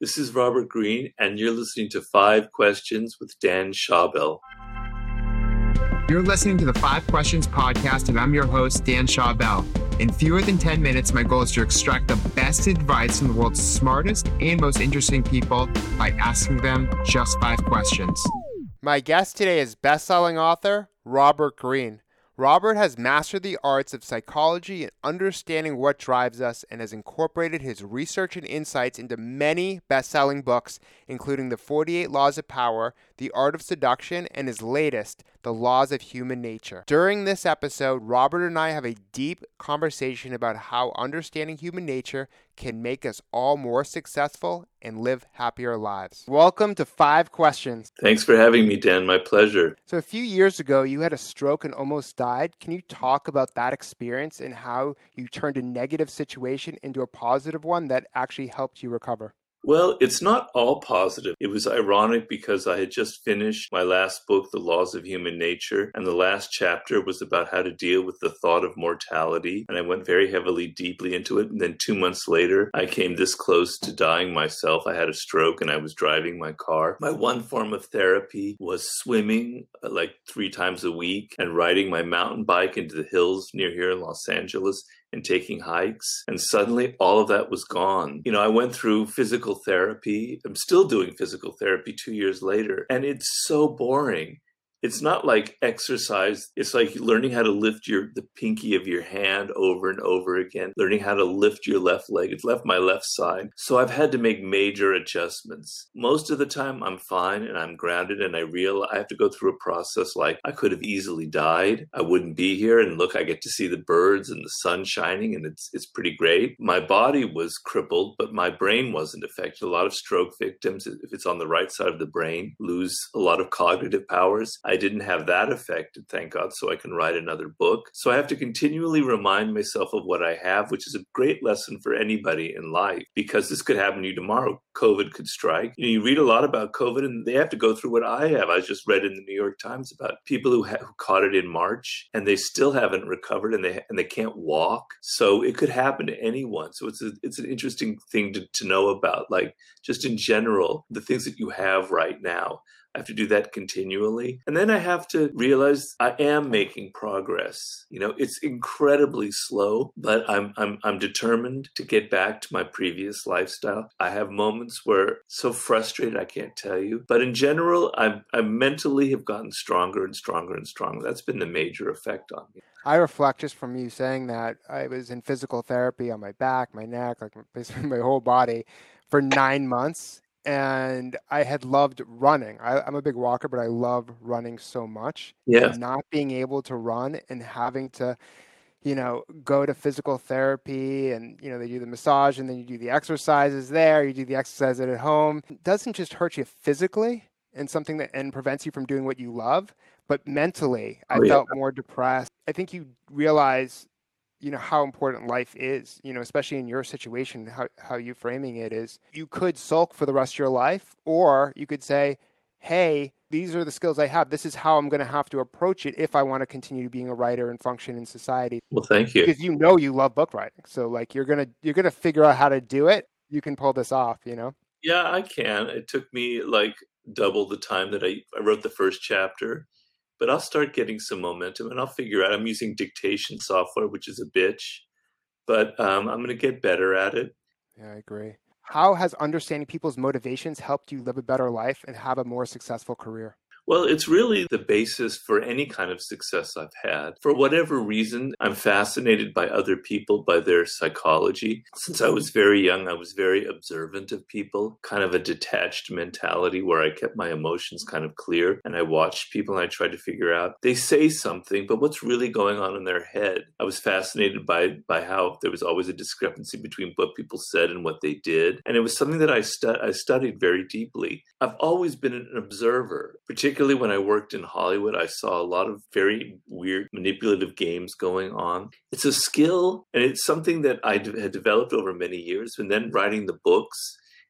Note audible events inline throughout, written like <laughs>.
This is Robert Greene, and you're listening to Five Questions with Dan Schawbel. You're listening to the Five Questions podcast, and I'm your host, Dan Schawbel. In fewer than 10 minutes, my goal is to extract the best advice from the world's smartest and most interesting people by asking them just five questions. My guest today is best-selling author Robert Greene. Robert has mastered the arts of psychology and understanding what drives us and has incorporated his research and insights into many best selling books, including The 48 Laws of Power, The Art of Seduction, and his latest, The Laws of Human Nature. During this episode, Robert and I have a deep conversation about how understanding human nature can make us all more successful and live happier lives. Welcome to Five Questions. Thanks for having me, Dan. My pleasure. So, a few years ago, you had a stroke and almost died. Can you talk about that experience and how you turned a negative situation into a positive one that actually helped you recover? Well, it's not all positive. It was ironic because I had just finished my last book, The Laws of Human Nature, and the last chapter was about how to deal with the thought of mortality. And I went very heavily, deeply into it. And then two months later, I came this close to dying myself. I had a stroke and I was driving my car. My one form of therapy was swimming uh, like three times a week and riding my mountain bike into the hills near here in Los Angeles and taking hikes. And suddenly all of that was gone. You know, I went through physical therapy. I'm still doing physical therapy two years later, and it's so boring it's not like exercise it's like learning how to lift your the pinky of your hand over and over again learning how to lift your left leg it's left my left side. So i've had to make major adjustments. Most of the time i'm fine and i'm grounded and i realize i have to go through a process like i could have easily died i wouldn't be here and look i get to see the birds and the sun shining and it's it's pretty great. My body was crippled but my brain wasn't affected. A lot of stroke victims if it's on the right side of the brain lose a lot of cognitive powers I didn't have that affected, thank God, so I can write another book. So I have to continually remind myself of what I have, which is a great lesson for anybody in life because this could happen to you tomorrow. COVID could strike. You, know, you read a lot about COVID and they have to go through what I have. I just read in the New York Times about people who, ha- who caught it in March and they still haven't recovered and they and they can't walk. So it could happen to anyone. So it's a, it's an interesting thing to, to know about, like just in general, the things that you have right now. Have to do that continually. And then I have to realize I am making progress. You know, it's incredibly slow, but I'm I'm I'm determined to get back to my previous lifestyle. I have moments where so frustrated I can't tell you. But in general, I'm I mentally have gotten stronger and stronger and stronger. That's been the major effect on me. I reflect just from you saying that I was in physical therapy on my back, my neck, like <laughs> basically my whole body for nine months and I had loved running. I, am a big walker, but I love running so much. Yeah. And not being able to run and having to, you know, go to physical therapy and, you know, they do the massage and then you do the exercises there, you do the exercise at home. It doesn't just hurt you physically and something that and prevents you from doing what you love, but mentally, I oh, yeah. felt more depressed. I think you realize you know how important life is you know especially in your situation how, how you framing it is you could sulk for the rest of your life or you could say hey these are the skills i have. This is how i'm going to have to approach it if i want to continue being a writer and function in society. Well thank you. Because you know you love book writing so like you're going to you're going to figure out how to do it. You can pull this off you know? Yeah i can. It took me like double the time that i, I wrote the first chapter but I'll start getting some momentum and I'll figure out. I'm using dictation software, which is a bitch, but um, I'm going to get better at it. Yeah, I agree. How has understanding people's motivations helped you live a better life and have a more successful career? Well, it's really the basis for any kind of success I've had. For whatever reason, I'm fascinated by other people, by their psychology. Since I was very young, I was very observant of people, kind of a detached mentality where I kept my emotions kind of clear and I watched people and I tried to figure out they say something, but what's really going on in their head? I was fascinated by by how there was always a discrepancy between what people said and what they did. And it was something that I, stu- I studied very deeply. I've always been an observer, particularly particularly when I worked in Hollywood, I saw a lot of very weird manipulative games going on. It's a skill and it's something that I had developed over many years. And then writing the books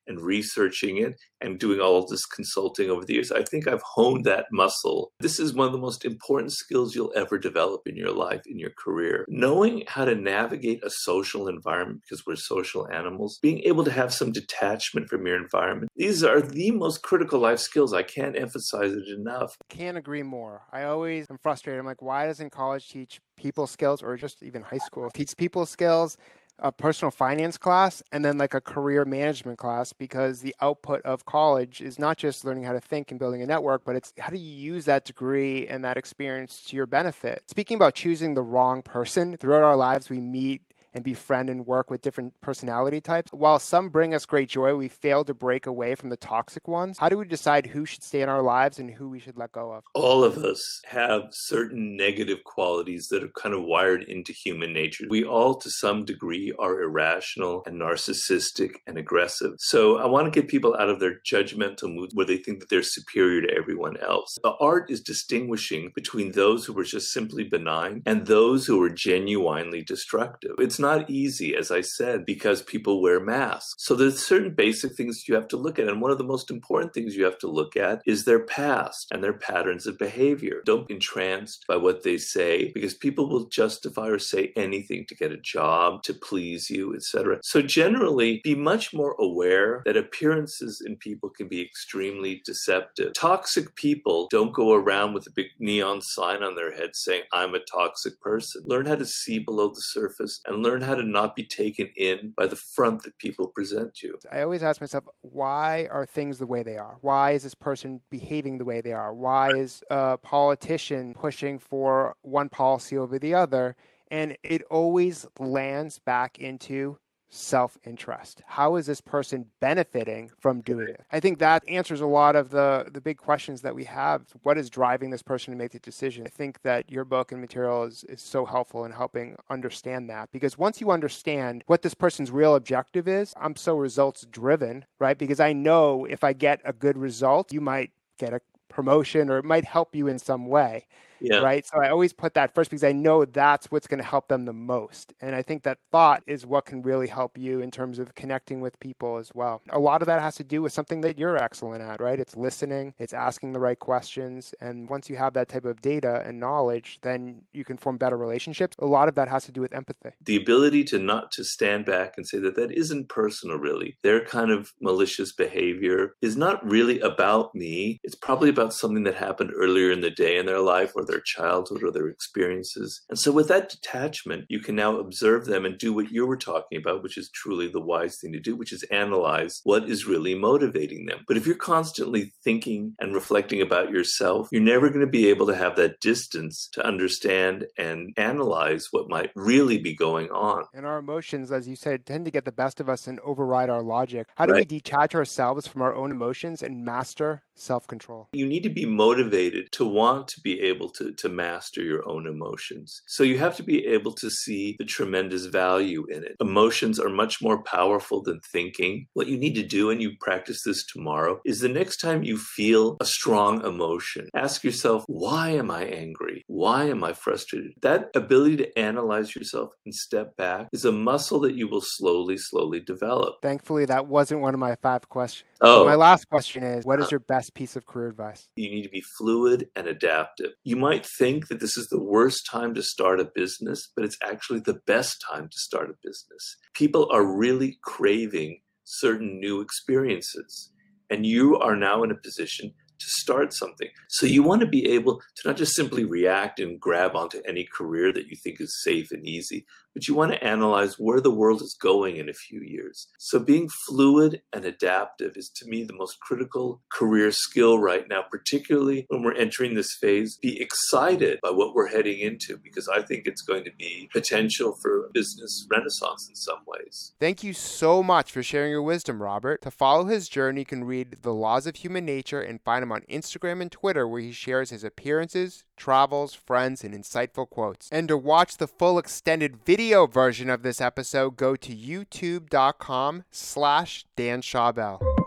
and researching it and doing all of this consulting over the years, I think I've honed that muscle. This is one of the most important skills you'll ever develop in your life, in your career. Knowing how to navigate a social environment because we're social animals, being able to have some detachment from your environment. These are the most critical life skills. I can't emphasize it enough. Can't agree more. I always am frustrated. I'm like, why doesn't college teach people skills or just even high school teach people skills a personal finance class and then like a career management class because the output of college is not just learning how to think and building a network, but it's how do you use that degree and that experience to your benefit. Speaking about choosing the wrong person, throughout our lives, we meet and befriend and work with different personality types. While some bring us great joy, we fail to break away from the toxic ones. How do we decide who should stay in our lives and who we should let go of? All of us have certain negative qualities that are kind of wired into human nature. We all, to some degree, are irrational and narcissistic and aggressive. So I want to get people out of their judgmental mood where they think that they're superior to everyone else. The art is distinguishing between those who are just simply benign and those who are genuinely destructive. It's not not easy, as I said, because people wear masks. So there's certain basic things you have to look at. And one of the most important things you have to look at is their past and their patterns of behavior. Don't be entranced by what they say because people will justify or say anything to get a job, to please you, etc. So generally, be much more aware that appearances in people can be extremely deceptive. Toxic people don't go around with a big neon sign on their head saying, I'm a toxic person. Learn how to see below the surface and learn learn how to not be taken in by the front that people present you. I always ask myself, why are things the way they are? Why is this person behaving the way they are? Why is a politician pushing for one policy over the other? And it always lands back into self interest? How is this person benefiting from doing it? I think that answers a lot of the, the big questions that we have. What is driving this person to make the decision? I think that your book and material is, is so helpful in helping understand that because once you understand what this person's real objective is, I'm so results driven, right? Because I know if I get a good result, you might get a promotion or it might help you in some way. Yeah. Right. So I always put that first because I know that's what's going to help them the most. And I think that thought is what can really help you in terms of connecting with people as well. A lot of that has to do with something that you're excellent at, right? It's listening, it's asking the right questions. And once you have that type of data and knowledge, then you can form better relationships. A lot of that has to do with empathy. The ability to not to stand back and say that that isn't personal, really. Their kind of malicious behavior is not really about me. It's probably about something that happened earlier in the day in their life or their childhood or their experiences. And so, with that detachment, you can now observe them and do what you were talking about, which is truly the wise thing to do, which is analyze what is really motivating them. But if you're constantly thinking and reflecting about yourself, you're never going to be able to have that distance to understand and analyze what might really be going on. And our emotions, as you said, tend to get the best of us and override our logic. How do right. we detach ourselves from our own emotions and master self control? You need to be motivated to want to be able to, to master your own emotions. So you have to be able to see the tremendous value in it. Emotions are much more powerful than thinking. What you need to do, and you practice this tomorrow, is the next time you feel a strong emotion, ask yourself, why am I angry? Why am I frustrated? That ability to analyze yourself and step back is a muscle that you will slowly, slowly develop. Thankfully, that wasn't one of my five questions. Oh. So my last question is what is uh, your best piece of career advice? You need to be fluid and adaptive. You might think that this is the worst time to start a business, but it's actually the best time to start a business. People are really craving certain new experiences. And you are now in a position to start something. So you want to be able to not just simply react and grab onto any career that you think is safe and easy, but you want to analyze where the world is going in a few years. So being fluid and adaptive is to me the most critical career skill right now, particularly when we're entering this phase. Be excited by what we're heading into because I think it's going to be potential for a business renaissance in some ways. Thank you so much for sharing your wisdom, Robert. To follow his journey, you can read The Laws of Human Nature and find him on Instagram and Twitter where he shares his appearances, travels, friends, and insightful quotes. And to watch the full extended video version of this episode, go to youtube.com slash Dan Schawbel.